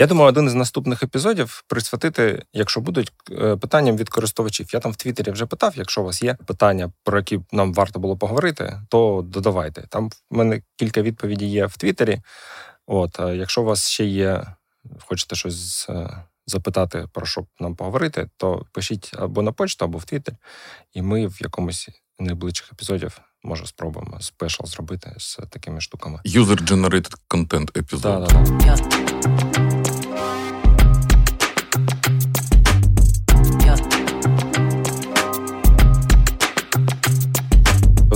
Я думаю, один із наступних епізодів присвятити, якщо будуть е, питанням від користувачів. Я там в Твіттері вже питав, якщо у вас є питання, про які нам варто було поговорити, то додавайте. Там в мене кілька відповідей є в Твіттері. От, якщо у вас ще є, хочете щось е, запитати, про що нам поговорити, то пишіть або на почту, або в Твіттер, і ми в якомусь найближчих епізодів може спробуємо спешл зробити з такими штуками. User-generated content епізод. Да, да,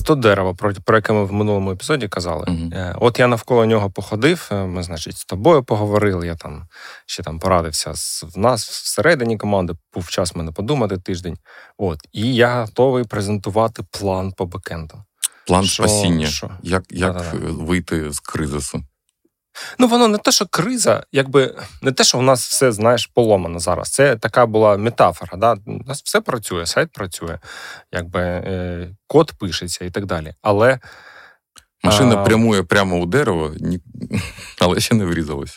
То дерево, про, про яке ми в минулому епізоді казали. Мгм. От я навколо нього походив. е, Ми, значить, з тобою поговорили. Я там ще там порадився з в нас всередині команди. Був час мене подумати тиждень. От і я готовий презентувати план по бекенду. План Що- спасіння. що? Як, як Да-да-да. вийти з кризису? Ну, воно не те, що криза, якби не те, що у нас все, знаєш, поломано зараз. Це така була метафора. Да? У нас все працює, сайт працює, якби е, код пишеться і так далі. Але Машина А. прямує прямо у дерево, ні... але ще не врізалася.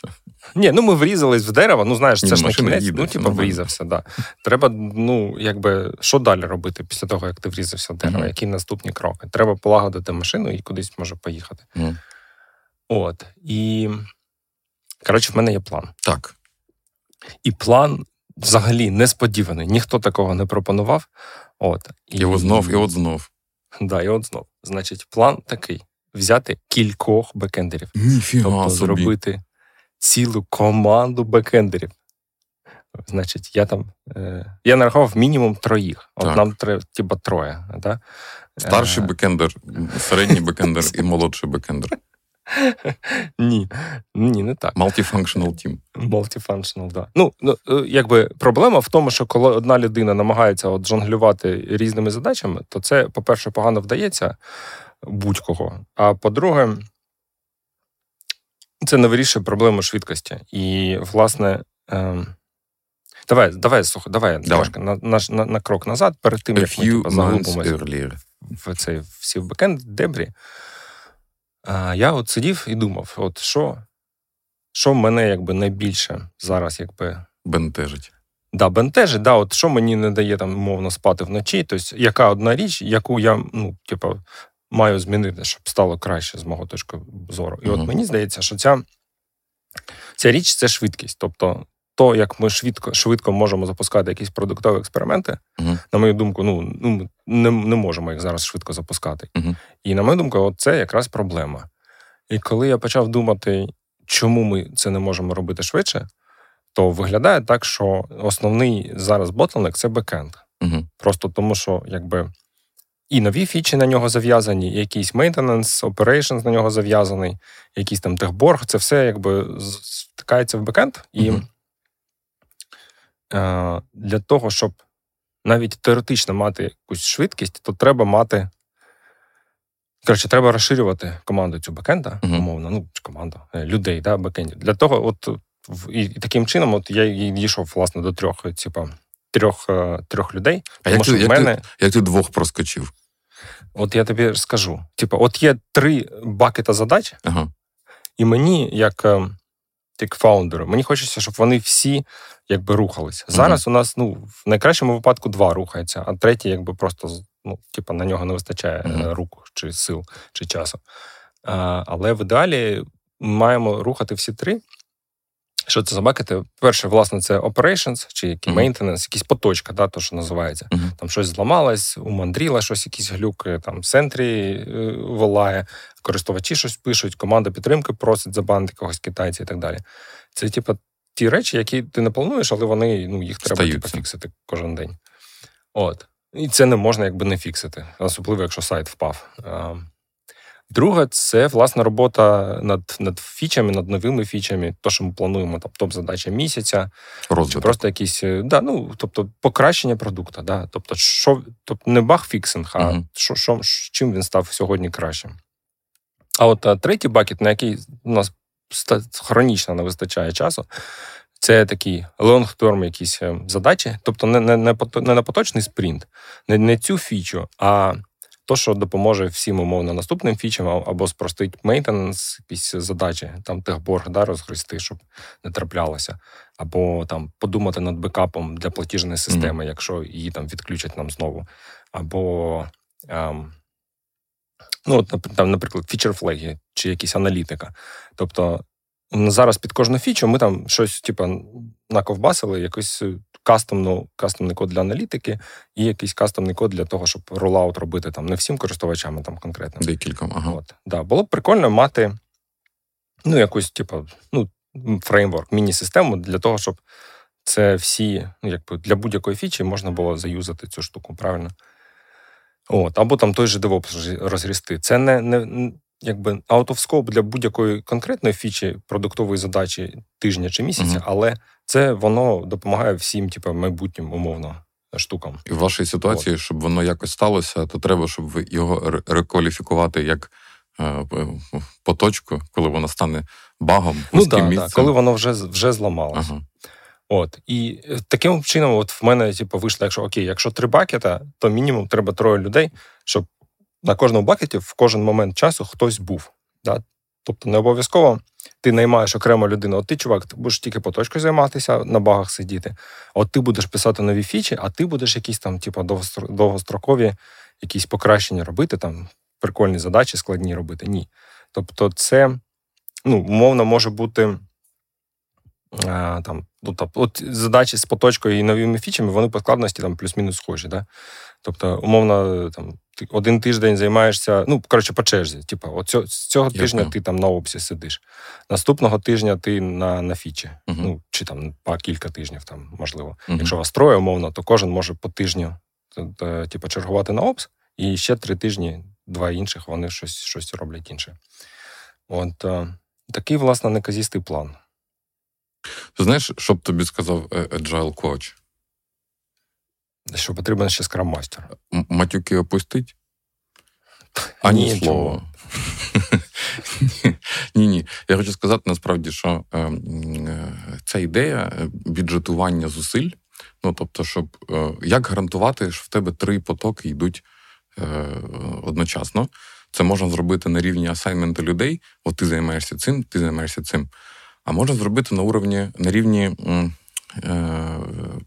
ні, ну ми врізались в дерево. Ну знаєш, це ну, ж не кінець. їде, ну, типу, врізався, да. Треба, ну, якби, що далі робити після того, як ти врізався в дерево? Мгм. Які наступні кроки? Треба полагодити машину і кудись може поїхати. Ну, От. І коротше, в мене є план. так. І план взагалі несподіваний. Ніхто такого не пропонував. От. І от знов, і от знов. Да, і от знов. Значить, план такий: взяти кількох бекендерів, Ніфіга тобто собі. зробити цілу команду бекендерів. Значить, я там е, я нарахував мінімум троїх. От Так. нам треба, типа, троє. Да? Старший Е, бекендер, середній бекендер і молодший бекендер. Ні, ні, не так. Multifunctional team. Multifunctional, да. Ну, ну, е, якби проблема в тому, що коли одна людина намагається от жонглювати різними задачами, то це, по-перше, погано вдається будь-кого. А по-друге, це не вирішує проблему швидкості. І, власне, ем, давай, давай, слухай, давай, Давай. трошки на, на, на, на крок назад, перед тим, як ми типу, months в цей всі в бекенд дебрі. Я от сидів і думав, от що, що мене якби найбільше зараз, якби. Бентежить. Да, бентежить, да, от що мені не дає там мовно спати вночі, тобто яка одна річ, яку я ну, типу, маю змінити, щоб стало краще з мого точки зору. І Мгм. от мені здається, що ця, ця річ це швидкість. Тобто, то, як ми швидко, швидко можемо запускати якісь продуктові експерименти, Мгм. на мою думку, ну, ну не, не можемо їх зараз швидко запускати. Мгм. І на мою думку, от це якраз проблема. І коли я почав думати, чому ми це не можемо робити швидше, то виглядає так, що основний зараз ботлнек це бекенд. Мгм. Просто тому, що якби і нові фічі на нього зав'язані, і якийсь maintenance, operations на нього зав'язаний, якийсь там техборг, це все якби стикається в бекенд. І для того, щоб навіть теоретично мати якусь швидкість, то треба мати. Коротше, треба розширювати команду цю бекенда, Мгм. умовно, ну, чи команду е, людей, да, бекендів. Для того, от і, і таким чином, от я і дійшов власне до трьох, е, типа, трьох, е, трьох людей. А Тому як що ти, в як, ти, як ти двох проскочив? от я тобі скажу: типа, от є три бакета задач, Ага. і мені, як, як фаундеру, мені хочеться, щоб вони всі якби рухалися. Зараз у нас ну, в найкращому випадку два рухаються, а третій, якби просто ну, типа, на нього не вистачає Мгм. рук чи сил чи часу. А, але в ідеалі маємо рухати всі три. Що це за бакети? Перше, власне, це operations, чи який Мгм. maintenance, якісь поточка, да, то, що називається. Мгм. Там щось зламалось, у мандріла щось, якісь глюки, там Сентрі е, волає, користувачі щось пишуть, команда підтримки просить забанити когось китайця і так далі. Це, типу, ті речі, які ти не плануєш, але вони, ну, їх треба типу, фіксити кожен день. От. І це не можна якби не фіксити, особливо, якщо сайт впав. А, Друге, це власне робота над, над фічами, над новими фічами, то, що ми плануємо, там топ-задача місяця, чи просто якісь, е, да, ну, тобто покращення продукту. Да, тобто, що, тобто не баг-фіксинг, а Мгм. що, що, чим він став сьогодні кращим. А от а, третій бакет, на який у нас хронічно не вистачає часу, це такі long-term якісь е, задачі, тобто не, не, не, не на поточний спринт, не, не цю фічу, а то, що допоможе всім умовно наступним фічам, або спростить мейтенанс, якісь задачі, там техборг да, розгрести, щоб не траплялося, або там подумати над бекапом для платіжної системи, mm-hmm. якщо її там відключать нам знову. Або ем, ну, от, там, наприклад, фічер-флеги чи якісь аналітика. Тобто зараз під кожну фічу ми там щось, типу, наковбасили, якийсь е, кастомну, кастомний код для аналітики і якийсь кастомний код для того, щоб ролаут робити там не всім користувачам, а там конкретно. Декільком, ага. От, да. Було б прикольно мати ну, якусь, типу, ну, фреймворк, міні-систему для того, щоб це всі, ну, якби для будь-якої фічі можна було заюзати цю штуку, правильно? От, Або там той же DevOps розрісти. Це не не, якби out of scope для будь-якої конкретної фічі продуктової задачі тижня чи місяця, uh але це воно допомагає всім, типу, майбутнім умовно. Штукам і в вашій ситуації, От. щоб воно якось сталося, то треба, щоб ви його рекваліфікувати як е, поточку, коли воно стане багом. Ну так, да, коли воно вже вже зламалося. Ага. От і е, таким чином, от в мене типу, вийшло, якщо окей, якщо три бакета, то мінімум треба троє людей, щоб на кожному бакеті в кожен момент часу хтось був. Да? Тобто не обов'язково ти наймаєш окрему людину. От ти, чувак, ти будеш тільки поточкою займатися, на багах сидіти. От ти будеш писати нові фічі, а ти будеш якісь там, типу, довгострокові якісь покращення робити, там прикольні задачі складні робити. Ні. Тобто, це ну, умовно може бути. А, там, ну, тобто, от Задачі з поточкою і новими фічами, вони по складності там плюс-мінус схожі. Да? Тобто, умовно, там, ти один тиждень займаєшся, ну, коротше, по черзі. От цього, з цього Я тижня ти там на опсі сидиш. Наступного тижня ти на на фічі. uh Ну, Чи там по кілька тижнів, там, можливо. uh Якщо вас троє, умовно, то кожен може по тижню типу, чергувати на опс, і ще три тижні, два інших, вони щось щось роблять інше. От такий, власне, неказістий план. Ти знаєш, що б тобі сказав е, Agile Coach? Що потрібен ще скрам-мастер. Матюки опустить? Ані ні, слово. Ні, ні. Я хочу сказати насправді, що е, е, ця ідея е, бюджетування зусиль, ну тобто, щоб е, як гарантувати, що в тебе три потоки йдуть е, одночасно. Це можна зробити на рівні асайнменту людей. От ти займаєшся цим, ти займаєшся цим. А можна зробити на уровні на рівні Е,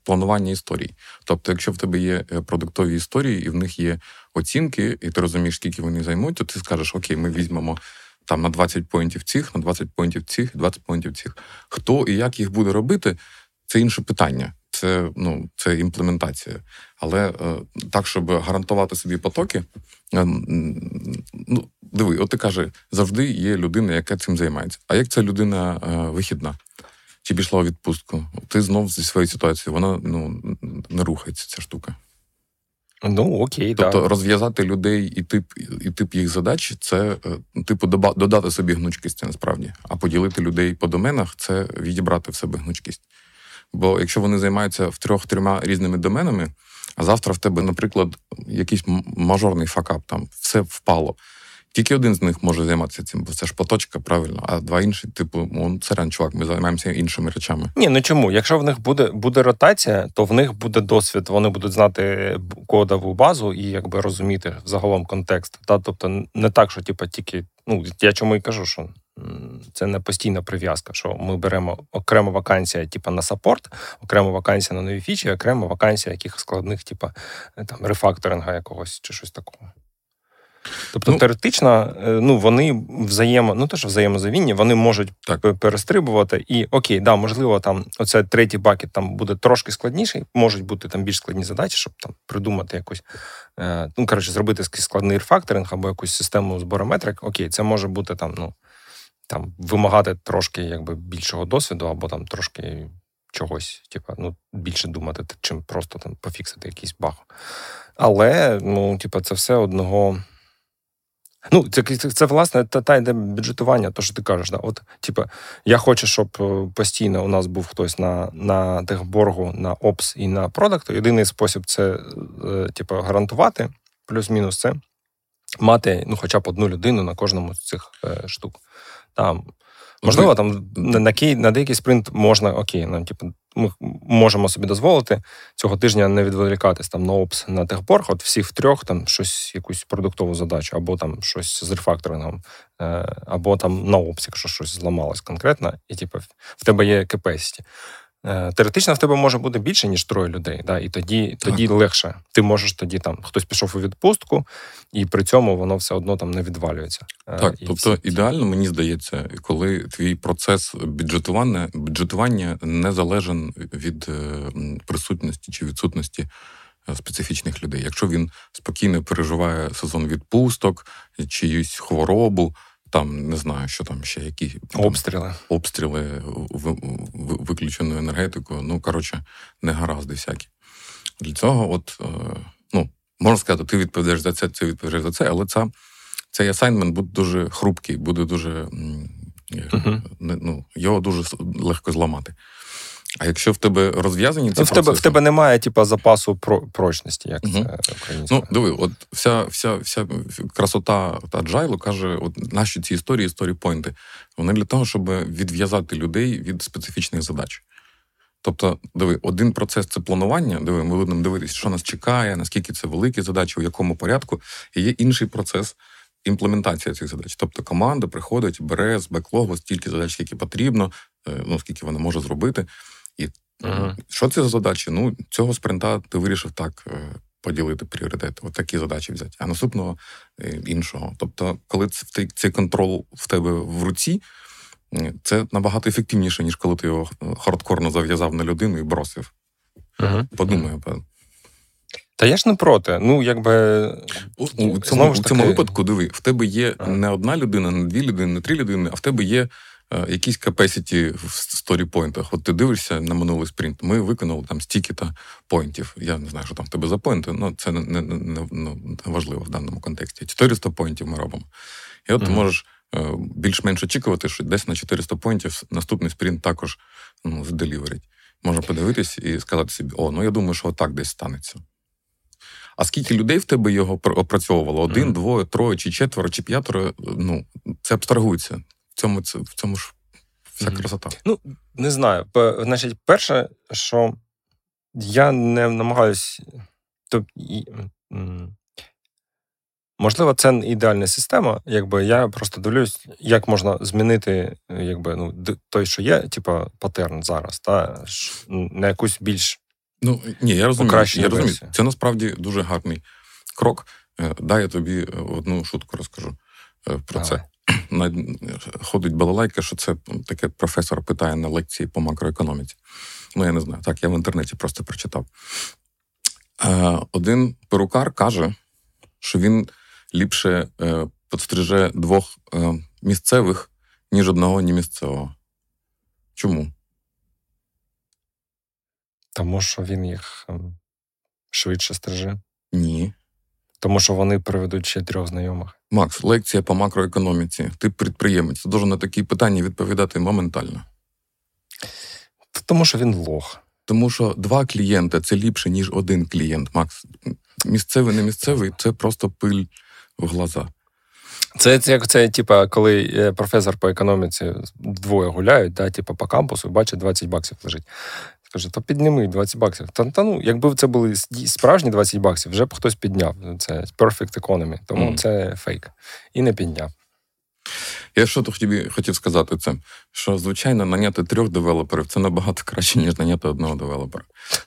планування історій. Тобто, якщо в тебе є е, продуктові історії, і в них є оцінки, і ти розумієш, скільки вони займуть, то ти скажеш, окей, ми візьмемо там на 20 поінтів цих, на 20 поінтів цих, 20 поінтів цих. Хто і як їх буде робити, це інше питання. Це ну, це імплементація. Але е, так, щоб гарантувати собі потоки, е, ну, диви, от ти каже, завжди є людина, яка цим займається. А як ця людина е, вихідна? Чи пішла у відпустку. Ти знов зі своєї ситуації, вона ну, не рухається, ця штука. Ну, окей, Тобто да. розв'язати людей і тип і тип їх задач це, е, типу, додати собі гнучкість насправді. А поділити людей по доменах це відібрати в себе гнучкість. Бо якщо вони займаються в трьох-трьома різними доменами, а завтра в тебе, наприклад, якийсь мажорний факап, там все впало. Тільки один з них може займатися цим, бо це ж поточка, правильно, а два інші, типу, ну, це чувак, ми займаємося іншими речами. Ні, ну чому? Якщо в них буде буде ротація, то в них буде досвід, вони будуть знати кодову базу і якби розуміти загалом контекст. Та? Тобто не так, що типу, тільки. Ну, я чому і кажу, що це не постійна прив'язка, що ми беремо окрему вакансія, типу, на саппорт, окрему вакансія на нові фічі, окрему вакансія якихось складних, типу, там рефакторинга якогось чи щось такого. Тобто, ну, теоретично, е, ну вони взаємо, ну теж взаємозавінні, вони можуть так. перестрибувати. І окей, да, можливо, там оце третій бакет там буде трошки складніший, можуть бути там більш складні задачі, щоб там придумати якусь, е, ну коротше, зробити складний рефакторинг або якусь систему збору метрик. Окей, це може бути там, ну там вимагати трошки якби більшого досвіду, або там трошки чогось, типу, ну, більше думати, чим просто там пофіксити якийсь баг. Але, ну, типу, це все одного. Ну, це, це, це власне, та, та йде бюджетування, то що ти кажеш. Да? От, типу, я хочу, щоб е, постійно у нас був хтось на на техборгу, на опс і на продакту. Єдиний спосіб це типу, гарантувати, плюс-мінус це мати ну, хоча б одну людину на кожному з цих е, штук. Там, Можливо, там на на, на деякий спринт можна окей, нам, типу, ми можемо собі дозволити цього тижня не відволікатись там на опс на техборг, от всіх в трьох там щось, якусь продуктову задачу, або там щось з рефакторингом, е, або там на опс, якщо щось зламалось конкретно, і типу, в тебе є capacity. Е, теоретично в тебе може бути більше, ніж троє людей, да, і тоді тоді легше. Ти можеш тоді там хтось пішов у відпустку, і при цьому воно все одно там не відвалюється. Е, так, і тобто всі... ідеально мені здається, коли твій процес бюджетування бюджетування не залежен від е, присутності чи відсутності специфічних людей. Якщо він спокійно переживає сезон відпусток, чиюсь хворобу там не знаю, що там ще які обстріли, обстріли, виключену енергетику. Ну коротше, не гаразди всякі. Для цього, от е, ну можна сказати, ти відповідаєш за це, ти відповідаєш за це, але це, цей асайнмент буде дуже хрупкий, буде дуже uh-huh. ну, його дуже легко зламати. А якщо в тебе розв'язані ці ну, в тебе в тебе немає типа запасу про, прочності, як угу. це. Ну, диви, от вся вся, вся красота та джайлу каже, от наші ці історії, сторіпойнти, вони для того, щоб відв'язати людей від специфічних задач. Тобто, диви, один процес це планування, диви, ми будемо дивитися, що нас чекає, наскільки це великі задачі, у якому порядку, і є інший процес. Імплементація цих задач. Тобто команда приходить, бере з беклогу стільки задач, скільки потрібно, е, ну скільки вона може зробити, і ага. що це за задачі? Ну, цього спринта ти вирішив так е, поділити пріоритети, от такі задачі взяти, а наступного е, іншого. Тобто, коли цей контроль в тебе в руці, це набагато ефективніше, ніж коли ти його е, хардкорно зав'язав на людину і бросив. Ага. Подумай, певно. Та я ж не проти. Ну, якби у, у цьому, у цьому випадку диви, в тебе є ага. не одна людина, не дві людини, не три людини, а в тебе є Е, якісь capacity в сторіпойнтах. От ти дивишся на минулий спринт. Ми виконали там стільки-то поінтів. Я не знаю, що там в тебе за поінти, але це не не, не, не важливо в даному контексті. 400 поінтів ми робимо. І от mm-hmm. ти можеш е, більш-менш очікувати, що десь на 400 поінтів наступний спринт також ну, зделіверить. Можна подивитись і сказати собі, о, ну я думаю, що отак десь станеться. А скільки людей в тебе його опрацьовувало? Один, mm-hmm. двоє, троє, чи четверо, чи п'ятеро, ну це абстрагується цьому в цьому ж вся красота. Ну не знаю. Значить, перше, що я не намагаюсь. То, Можливо, це не ідеальна система. Якби я просто дивлюсь, як можна змінити, якби ну той, що є, типа патерн зараз, та на якусь більш ну ні, я розумію. Я розумію. Це насправді дуже гарний крок. Е, дай я тобі е, одну шутку розкажу е, про Давай. це ходить балалайка, що це таке професор питає на лекції по макроекономіці. Ну, я не знаю. Так, я в інтернеті просто прочитав. Е, один перукар каже, що він ліпше е, подстриже двох е, місцевих, ніж одного місцевого. Чому? Тому що він їх ем, швидше стриже? Ні. Тому що вони приведуть ще трьох знайомих. Макс, лекція по макроекономіці. Ти підприємець. Дуже на такі питання відповідати моментально. Тому що він лох. Тому що два клієнти це ліпше, ніж один клієнт. Макс. Місцевий, не місцевий це просто пиль в глаза. Це це, це типа, коли е, професор по економіці двоє гуляють, да, типа по кампусу, бачить 20 баксів лежить. Каже, то підніми 20 баксів. Та, та ну, якби це були справжні 20 баксів, вже б хтось підняв. Це perfect economy, тому mm. це фейк. І не підняв. Я що тобі хотів хотів сказати, це що, звичайно, наняти трьох девелоперів це набагато краще, ніж наняти одного девелопера.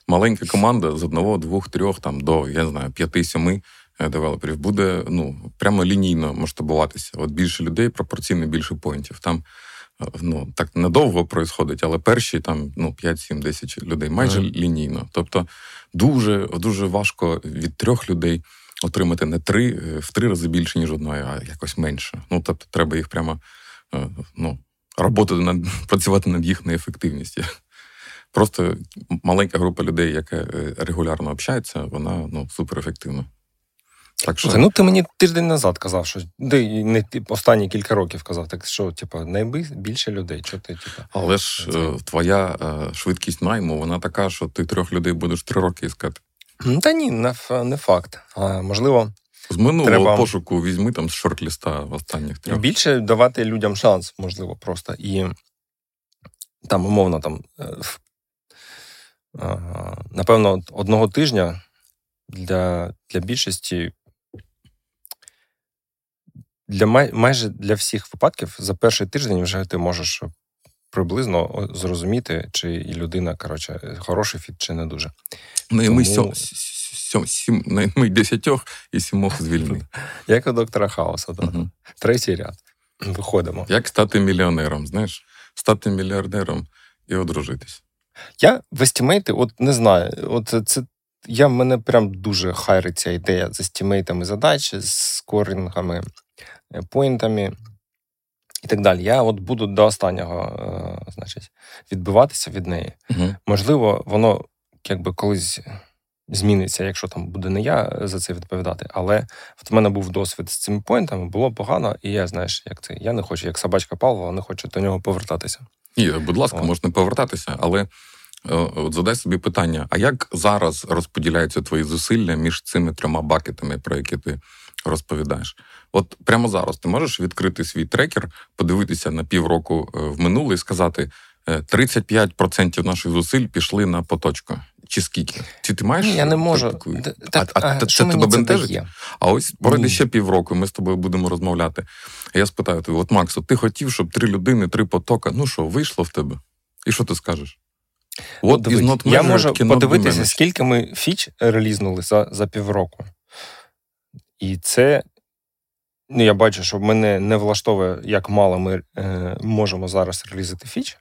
Маленька команда з одного, двох, трьох там до я не знаю, п'яти-сьоми е, девелоперів буде ну, прямо лінійно масштабуватися. От більше людей пропорційно більше поінтів. Там ну так недовго происходить, але перші там ну 5-7-10 людей майже mm. лінійно. Тобто дуже дуже важко від трьох людей отримати не три е, в три рази більше, ніж одної, а якось менше. Ну тобто, треба їх прямо е, ну, роботи над працювати над їхньою ефективністю. Просто маленька група людей, яка е, регулярно общається, вона ну суперефективна. Так що... Ну, ти мені тиждень назад казав, що ти не останні кілька років казав, так що, типу, найбільше людей. Що ти, типу, Але ж це... твоя е, швидкість найму, вона така, що ти трьох людей будеш три роки іскати. Та ні, не, не факт. А, Можливо. З минулого треба... пошуку візьми там з шорт-ліста в останніх трьох. Більше давати людям шанс, можливо, просто. І там, умовно, там. Е, напевно, одного тижня для для більшості, для май, майже для всіх випадків за перший тиждень вже ти можеш приблизно зрозуміти, чи людина коротше, хороший fit, чи не дуже. Ну, і Тому... ми сьом, сьом, сім, ми десятьох і сімох звільнили. Як у доктора Хауса, так. Угу. третій ряд. Виходимо. Як стати мільйонером, знаєш? Стати мільярдером і одружитись. Я в естімейти, от не знаю, от це я мене прям дуже хайрить ця ідея з естімейтами задач, з скорінгами, е, поінтами і так далі. Я от буду до останнього, е, значить, відбиватися від неї. Угу. Можливо, воно якби колись. Зміниться, якщо там буде не я за це відповідати. Але от в мене був досвід з цими поінтами, було погано, і я знаєш, як це. Я не хочу, як собачка Павлова, не хочу до нього повертатися. Ні, будь ласка, О. можна повертатися, але Е, от задай собі питання: а як зараз розподіляються твої зусилля між цими трьома бакетами, про які ти розповідаєш? От прямо зараз ти можеш відкрити свій трекер, подивитися на півроку е, в минуле і сказати: 35% е, наших зусиль пішли на поточку. Чи скільки? Чи ти маєш? Ні, Я не можу. Таку... Так, а, а, а це тебе бентежить? А ось пройде ще півроку, ми з тобою будемо розмовляти. Я спитаю тебе: от Макс, от ти хотів, щоб три людини, три потока. Ну що, вийшло в тебе? І що ти скажеш? От Дивись, Я можу подивитися, скільки ми фіч релізнули за за півроку. І це. Ну, я бачу, що мене не влаштовує, як мало ми е, можемо зараз релізити фіч.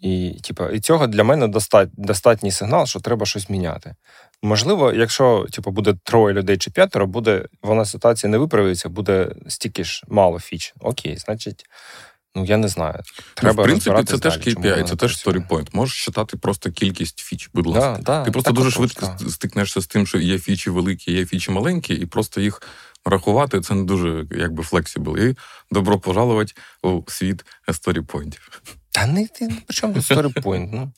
І типу, і цього для мене достат, достатній сигнал, що треба щось міняти. Можливо, якщо типу, буде троє людей чи п'ятеро, буде вона ситуація не виправиться, буде стільки ж мало фіч. Окей, значить, Ну, я не знаю. Треба ну, в принципі, це теж KPI, це теж storypoint. Можеш считати просто кількість фіч, будь ласка. Да, да, Ти просто дуже швидко да. стикнешся з тим, що є фічі великі, є фічі маленькі, і просто їх рахувати це не дуже якби flexible. І добро пожалувати у світ сторіпойнтів. Та не ти при чому storypoint? Ну.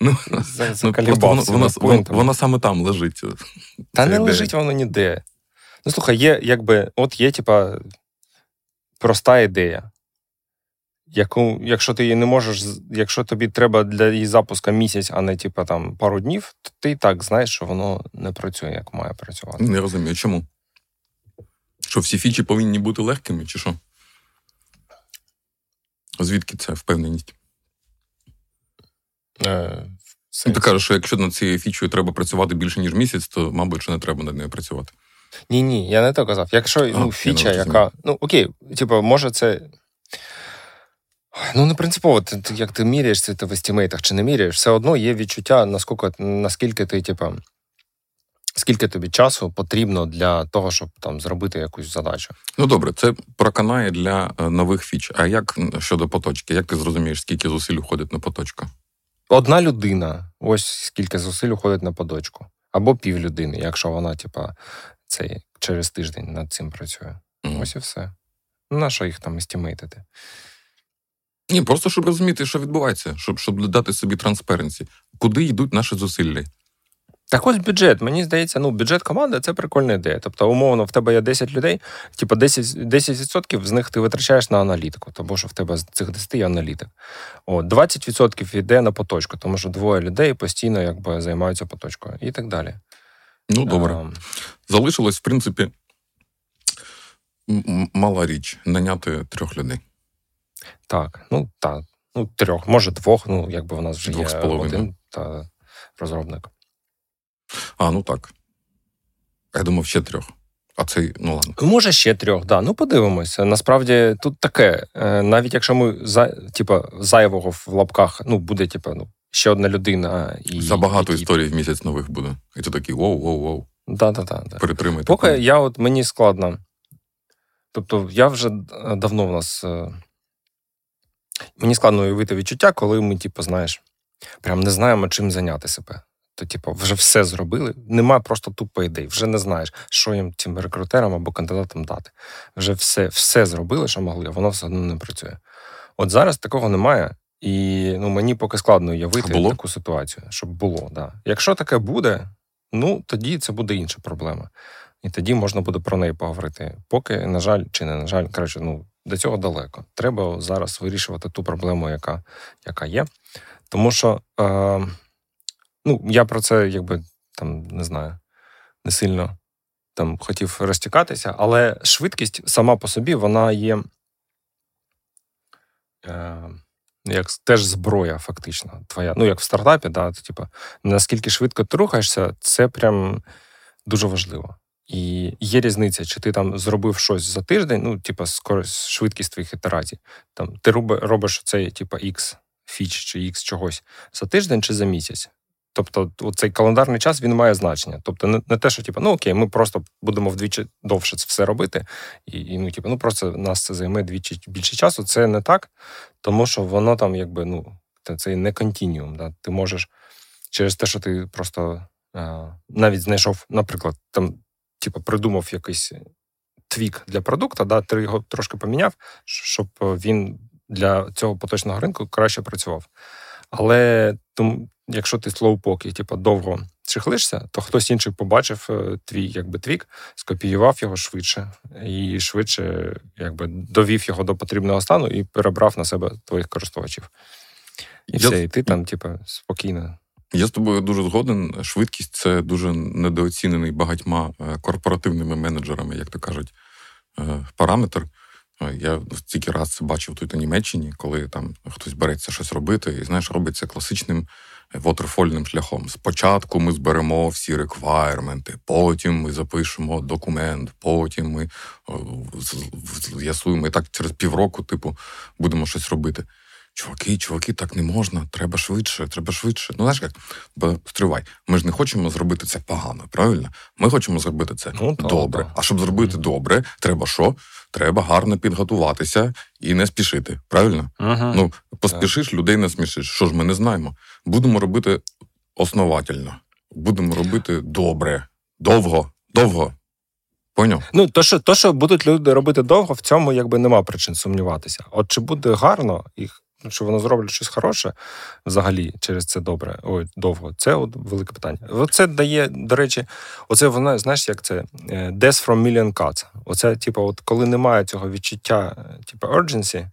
Ну, за, ну, воно, вона, вона, вона саме там лежить. Та не ідея. лежить воно ніде. Ну, слухай, є, якби, от є, типа, проста ідея яку, якщо ти її не можеш, якщо тобі треба для її запуска місяць, а не типу, там пару днів, то ти і так знаєш, що воно не працює, як має працювати. Не розумію, чому? Що всі фічі повинні бути легкими, чи що? Звідки це впевненість? Е, ну, Ти кажеш, що якщо над цією фічою треба працювати більше, ніж місяць, то, мабуть, що не треба над нею працювати. Ні, ні, я не так казав. Якщо а, ну, фіча, яка. Ну, окей, типу, може, це Ну, не принципово, ти, як ти міряєш це в естімейтах чи не міряєш, все одно є відчуття, наскільки, наскільки ти, типу, скільки тобі часу потрібно для того, щоб там зробити якусь задачу. Ну добре, це проканає для е, нових фіч. А як щодо поточки? Як ти зрозумієш, скільки зусиль уходить на поточку? Одна людина, ось скільки зусиль уходить на поточку. Або пів людини, якщо вона, типа, цей через тиждень над цим працює. Mm. Ось і все. Ну, на що їх там естімейтити? Ні, просто щоб розуміти, що відбувається, щоб щоб дати собі транспаренсі. Куди йдуть наші зусилля? Так ось бюджет. Мені здається, ну бюджет команди це прикольна ідея. Тобто, умовно, в тебе є 10 людей, типу 10%, 10% з них ти витрачаєш на аналітику, тому що в тебе з цих 10 є аналітик. О, 20% йде на поточку, тому що двоє людей постійно якби займаються поточкою і так далі. Ну, добре. А, Залишилось, в принципі, мала річ наняти трьох людей. Так, ну так. Ну, трьох, може, двох, ну, якби в нас вже Двох є один та розробник. А, ну так. Я думав, ще трьох. А цей, ну ладно. Може, ще трьох, да. Ну, подивимося. Насправді, тут таке. Е, навіть якщо ми за, типа, зайвого в лапках, ну, буде, типа, ну, ще одна людина. і... Забагато які... історій в місяць нових буде. І ти такий воу-воу-воу. Да-да-да. Перетримай. Поки я от мені складно. Тобто, я вже давно в нас е, Мені складно уявити відчуття, коли ми, типу, знаєш, прям не знаємо, чим зайняти себе. То, типу, вже все зробили. Нема просто тупо ідей. Вже не знаєш, що їм цим рекрутерам або кандидатам дати. Вже все все зробили, що могли, а воно все одно не працює. От зараз такого немає, і ну, мені поки складно уявити було? таку ситуацію, щоб було. Да. Якщо таке буде, ну тоді це буде інша проблема. І тоді можна буде про неї поговорити. Поки, на жаль, чи не на жаль, коротше, ну до цього далеко. Треба зараз вирішувати ту проблему, яка яка є. Тому що е, Ну, я про це, якби там не знаю, не сильно там хотів розтікатися, але швидкість сама по собі, вона є. Е, як теж зброя, фактично, твоя. Ну, як в стартапі, да, то, типу, наскільки швидко ти рухаєшся, це прям дуже важливо. І є різниця, чи ти там зробив щось за тиждень, ну, типу, швидкість твоїх ітерацій. Там, Ти робиш цей, типу, X фіч чи X чогось за тиждень чи за місяць. Тобто, цей календарний час він має значення. Тобто, не, не те, що типу, ну окей, ми просто будемо вдвічі довше це все робити, і і ну, типу, ну просто нас це займе двічі більше часу. Це не так, тому що воно там, якби ну, це не континіум. Да? Ти можеш через те, що ти просто а, навіть знайшов, наприклад, там, типу, придумав якийсь твік для продукту, да, ти його трошки поміняв, щоб він для цього поточного ринку краще працював. Але тому, якщо ти слоупок типу, довго чехлишся, то хтось інший побачив е, твій якби твік, скопіював його швидше і швидше якби довів його до потрібного стану і перебрав на себе твоїх користувачів. І Я... все, і ти там, типу, спокійно. Я з тобою дуже згоден. Швидкість це дуже недооцінений багатьма е, корпоративними менеджерами, як то кажуть, е, параметр. Я стільки раз це бачив тут у Німеччині, коли там хтось береться щось робити, і знаєш, робиться класичним вотерфольним шляхом. Спочатку ми зберемо всі реквайрменти, потім ми запишемо документ, потім ми з'ясуємо і так через півроку, типу, будемо щось робити. Чуваки, чуваки, так не можна, треба швидше, треба швидше. Ну, знаєш як, бо стривай, ми ж не хочемо зробити це погано, правильно? Ми хочемо зробити це ну, добре. А щоб зробити добре, треба що? Треба гарно підготуватися і не спішити. Правильно? Ага. Ну, поспішиш, людей не смішиш. Що ж ми не знаємо? Будемо робити основательно, будемо робити добре, довго, довго. Поняв? Ну, то, що то, що будуть люди робити довго, в цьому якби нема причин сумніватися. От чи буде гарно, їх що воно зроблять щось хороше взагалі через це добре, ой, довго. Це от велике питання. Оце дає, до речі, оце вона, знаєш, як це е, Death from Million Cuts. Оце, типу, от коли немає цього відчуття, типу, urgency,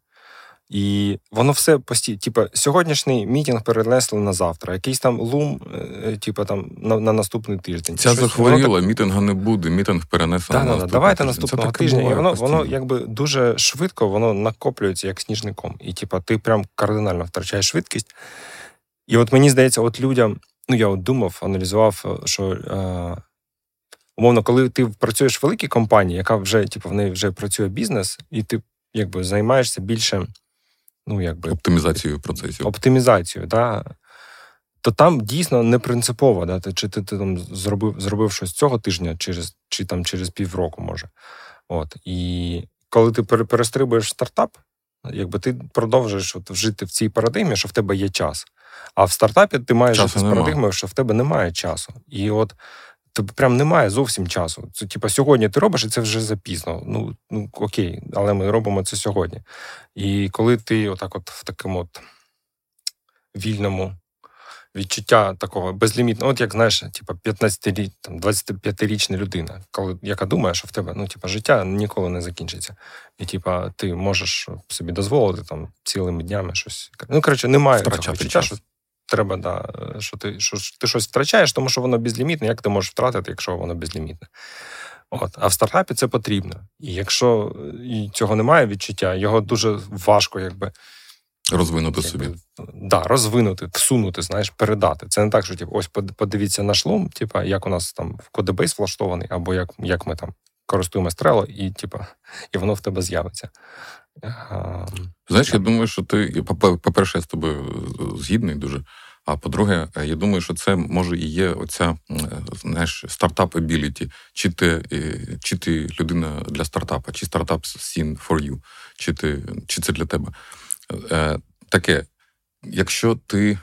і воно все постійно. Типа, сьогоднішній мітінг перенесли на завтра, якийсь там лум, типа там на на наступний тиждень. Ця Щось, захворіла, так... мітинга не буде, мітинг перенесено. Да, на наступний давайте тиждень. наступного тижня. І воно воно якби дуже швидко воно накоплюється як сніжником. І типа ти прям кардинально втрачаєш швидкість. І от мені здається, от людям, ну я от думав, аналізував, е, що. Е, Умовно, коли ти працюєш в великій компанії, яка вже, типу, в неї вже працює бізнес, і ти якби займаєшся більше ну, якби, оптимізацією процесів. Оптимізацією, да. то там дійсно не принципово, да, чи ти, ти там зробив зробив щось цього тижня, через, чи там через півроку, може. От. І коли ти перестрибуєш стартап, якби ти продовжуєш от, жити в цій парадигмі, що в тебе є час. А в стартапі ти маєш жити з парадигмою, що в тебе немає часу. І от Тобто прям немає зовсім часу. Це типа сьогодні ти робиш, і це вже запізно. Ну ну окей, але ми робимо це сьогодні. І коли ти отак, от в такому от вільному відчуття такого безлімітного, от як знаєш, типа 15 там 25-річна людина, коли яка думає, що в тебе ну, типа, життя ніколи не закінчиться. І типа ти можеш собі дозволити там цілими днями щось. Ну коротше, немає цього відчуття, що треба, да, що ти що ти щось втрачаєш, тому що воно безлімітне. Як ти можеш втратити, якщо воно безлімітне? От. А в стартапі це потрібно. І якщо цього немає відчуття, його дуже важко якби. Розвинути якби, собі. Да, розвинути, всунути, знаєш, передати. Це не так, що типу, ось подивіться на шлум, типу, як у нас там в кодебейс влаштований, або як як ми там користуємося Trello, і типу, і воно в тебе з'явиться. Знаєш, я думаю, що ти, по-перше, я з тобою е, згідний дуже. А по-друге, е, я думаю, що це може і є оця знаєш, стартап ability. Чи ти е, чи ти людина для стартапа, чи стартап scene for you, чи ти, чи це для тебе. Таке, якщо ти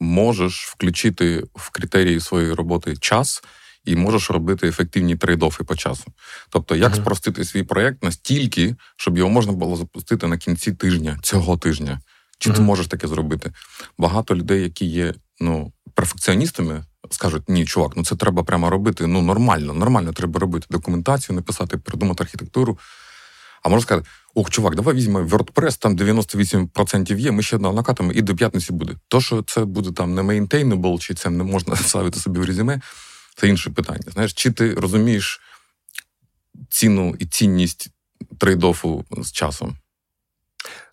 можеш включити в критерії своєї роботи час і можеш робити ефективні трейдофи по часу. Тобто, як mm-hmm. спростити свій проєкт настільки, щоб його можна було запустити на кінці тижня, цього тижня. Чи mm-hmm. ти можеш таке зробити? Багато людей, які є ну, перфекціоністами, скажуть: ні, чувак, ну це треба прямо робити. Ну, нормально, нормально треба робити документацію, написати, придумати архітектуру. А можна сказати, ох, чувак, давай візьмемо WordPress, там 98% є, ми ще одного накатимо, і до п'ятниці буде. То, що це буде там не maintainable, чи це не можна ставити собі в резюме, це інше питання. Знаєш, чи ти розумієш ціну і цінність трейдофу з часом?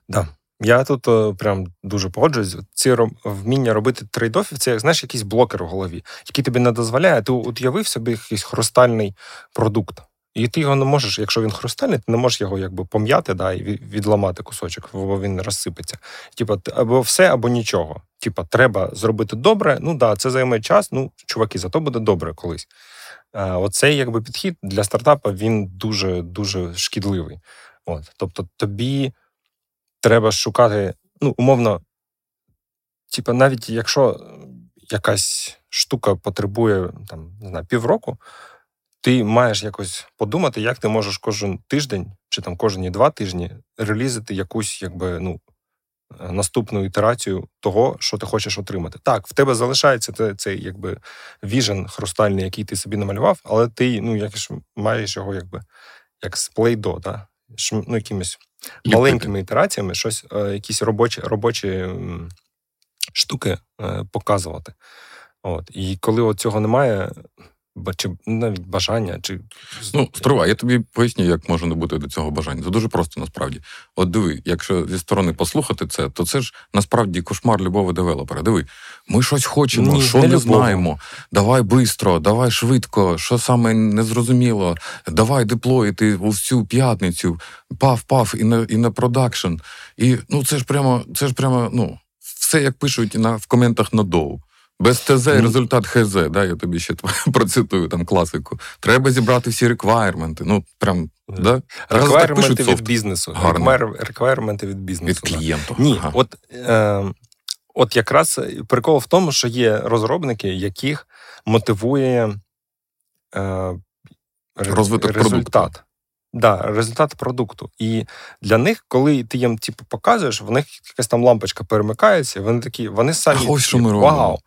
Да. Я тут о, прям дуже погоджуюсь. Ці вміння робити трейдофів, це знаєш, якийсь блокер в голові, який тобі не дозволяє. Ти уявив собі якийсь хрустальний продукт. І ти його не можеш, якщо він хрустальний, ти не можеш його якби пом'яти да, і відламати кусочок, бо він розсипеться. Типа, або все, або нічого. Типа, треба зробити добре. Ну да, це займе час. Ну, чуваки, зато буде добре колись. Оцей якби підхід для стартапа він дуже дуже шкідливий. От, тобто, тобі треба шукати, ну, умовно, типа, навіть якщо якась штука потребує там, не знаю, півроку, ти маєш якось подумати, як ти можеш кожен тиждень чи там кожні два тижні релізити якусь, якби, ну. Наступну ітерацію того, що ти хочеш отримати. Так, в тебе залишається цей, якби віжен хрустальний, який ти собі намалював, але ти ну, як ж, маєш його якби як з плейдо, да? ну, якимись маленькими ітераціями щось, е, якісь робочі робочі штуки е, показувати. От. І коли цього немає, чи навіть бажання, чи ну стривай, я тобі поясню, як може не бути до цього бажання. Це дуже просто насправді. От диви, якщо зі сторони послухати це, то це ж насправді кошмар любого девелопера. Диви, ми щось хочемо, Ні, що не, не знаємо. Давай швидко, давай швидко, що саме незрозуміло, давай деплоїти у всю п'ятницю, пав-пав і на і на продакшн. І ну це ж прямо, це ж прямо, ну все як пишуть на в коментах на доу. Без ТЗ mm. результат ХЗ, да, я тобі ще процитую там класику. Треба зібрати всі реквайрменти. Ну, прям, да? Реквайрменти від бізнесу. Реквайрменти від бізнесу. Від клієнту. Ні, ага. от, е, от якраз прикол в тому, що є розробники, яких мотивує е, Розвиток результат. Продукту. Да, результат продукту. І для них, коли ти їм типу, показуєш, в них якась там лампочка перемикається, вони такі, вони самі Ось що ми вау,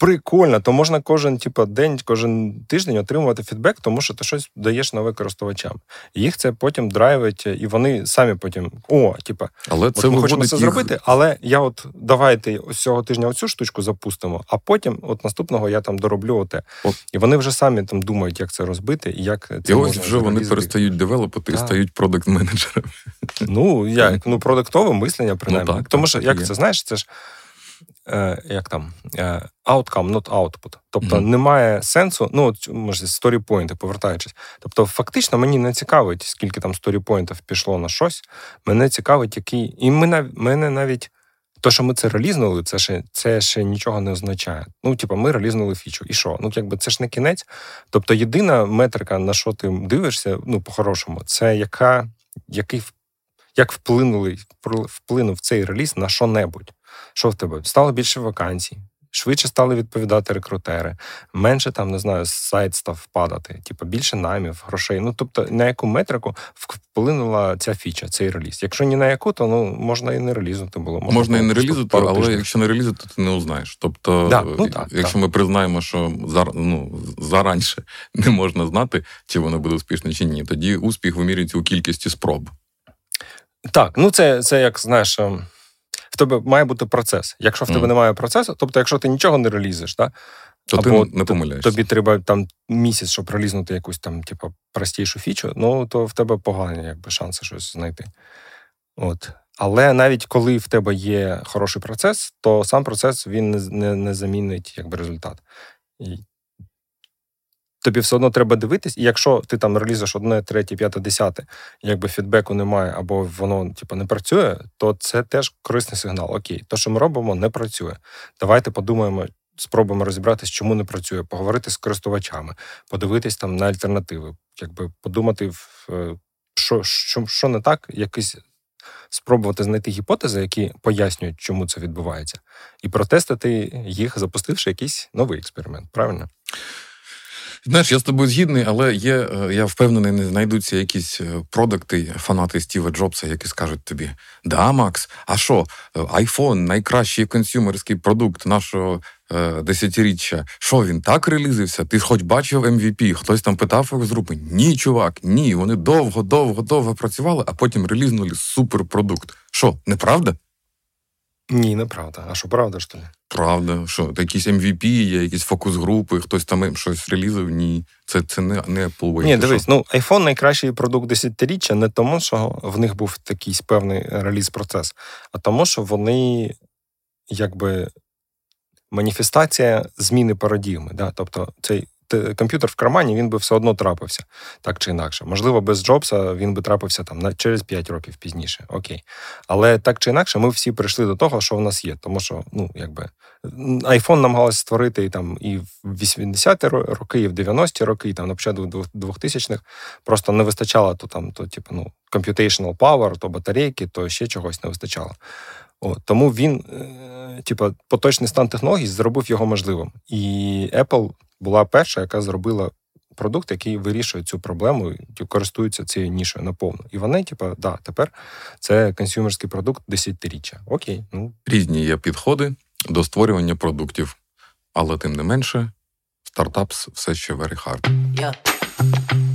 прикольно, то можна кожен типу, день, кожен тиждень отримувати фідбек, тому що ти щось даєш нове користувачам. І їх це потім драйвить, і вони самі потім о, типу, але це ми хочемо це їх... зробити, але я от давайте ось цього тижня оцю штучку запустимо, а потім, от наступного, я там дороблю оте. От. І вони вже самі там думають, як це розбити, і як це і ось вже вони перестають девелопити девелопити і стають продакт-менеджерами. Ну, як, ну, продуктове мислення, принаймні. Ну, так, Тому що, як є. це знаєш, це ж е, як там, е, outcome, not output. Тобто mm-hmm. немає сенсу, ну, може, сторіпойнти, повертаючись. Тобто, фактично, мені не цікавить, скільки там сторіпойнтів пішло на щось. Мене цікавить, який. І мене, мене навіть. То, що ми це релізнули, це ще це ще нічого не означає. Ну, типу, ми релізнули фічу. І що? Ну, якби це ж не кінець. Тобто, єдина метрика, на що ти дивишся, ну, по-хорошому, це яка, який як вплинули, вплинув цей реліз на що-небудь. Що в тебе? Стало більше вакансій, швидше стали відповідати рекрутери, менше там не знаю, сайт став падати, типу більше наймів, грошей. Ну тобто на яку метрику вплинула ця фіча, цей реліз. Якщо ні на яку, то ну можна і не релізувати було. Можна, можна і не релізувати, але тижнів. якщо не релізувати, то ти не узнаєш. Тобто, да, ну, так, якщо так. ми признаємо, що зар, ну, заранше не можна знати, чи воно буде успішне чи ні, тоді успіх вимірюється у кількості спроб. Так, ну це це як знаєш. Тебе має бути процес. Якщо в тебе mm. немає процесу, тобто, якщо ти нічого не релізиш, да, то або ти не помиляєшся. тобі треба там місяць, щоб релізнути якусь там, типу, простішу фічу, ну то в тебе погані якби, шанси щось знайти. От. Але навіть коли в тебе є хороший процес, то сам процес він не не, не замінить якби, результат. І тобі все одно треба дивитись, і якщо ти там релізиш одне, третє, п'яте, десяте, якби фідбеку немає, або воно типу, не працює, то це теж корисний сигнал. Окей, то, що ми робимо, не працює. Давайте подумаємо. Спробуємо розібратися, чому не працює, поговорити з користувачами, подивитись там на альтернативи, якби подумати, е, що що, що не так, якийсь спробувати знайти гіпотези, які пояснюють, чому це відбувається, і протестити їх, запустивши якийсь новий експеримент. Правильно? Знаєш, я з тобою згідний, але є, е, я впевнений, не знайдуться якісь е, продукти, фанати Стіва Джобса, які скажуть тобі: Да, Макс, а що, е, iPhone найкращий консюмерський продукт нашого е, десятиріччя. Що він так релізився? Ти хоч бачив MVP? Хтось там питав його з групи? Ні, чувак, ні. Вони довго, довго, довго працювали, а потім релізнули суперпродукт. Що, неправда? Ні, неправда. А що правда що ли? Правда, що якісь MVP, є якісь фокус-групи, хтось там щось релізив. Ні, це це не не Apple Way. Ні, дивись, що? ну iPhone найкращий продукт десятиріччя не тому, що в них був такий певний реліз-процес, а тому, що вони якби маніфестація зміни парадігми. Да? Тобто цей комп'ютер в кармані він би все одно трапився, так чи інакше. Можливо, без Джобса він би трапився там на через 5 років пізніше. Окей. Але так чи інакше, ми всі прийшли до того, що в нас є. Тому що, ну, якби iPhone намагалися створити і там і в 80-ті роки, і в 90-ті роки, і там на початку 2000-х просто не вистачало то там, то, типу, ну, computational power, то батарейки, то ще чогось не вистачало. От, тому він, е, типу, поточний стан технологій зробив його можливим. І Apple була перша, яка зробила продукт, який вирішує цю проблему і користується цією нішою наповну. І вони, типу, да, тепер це консюмерський продукт десятиріччя. Окей, ну Різні є підходи до створювання продуктів, але тим не менше, стартапс все ще very hard. Yeah.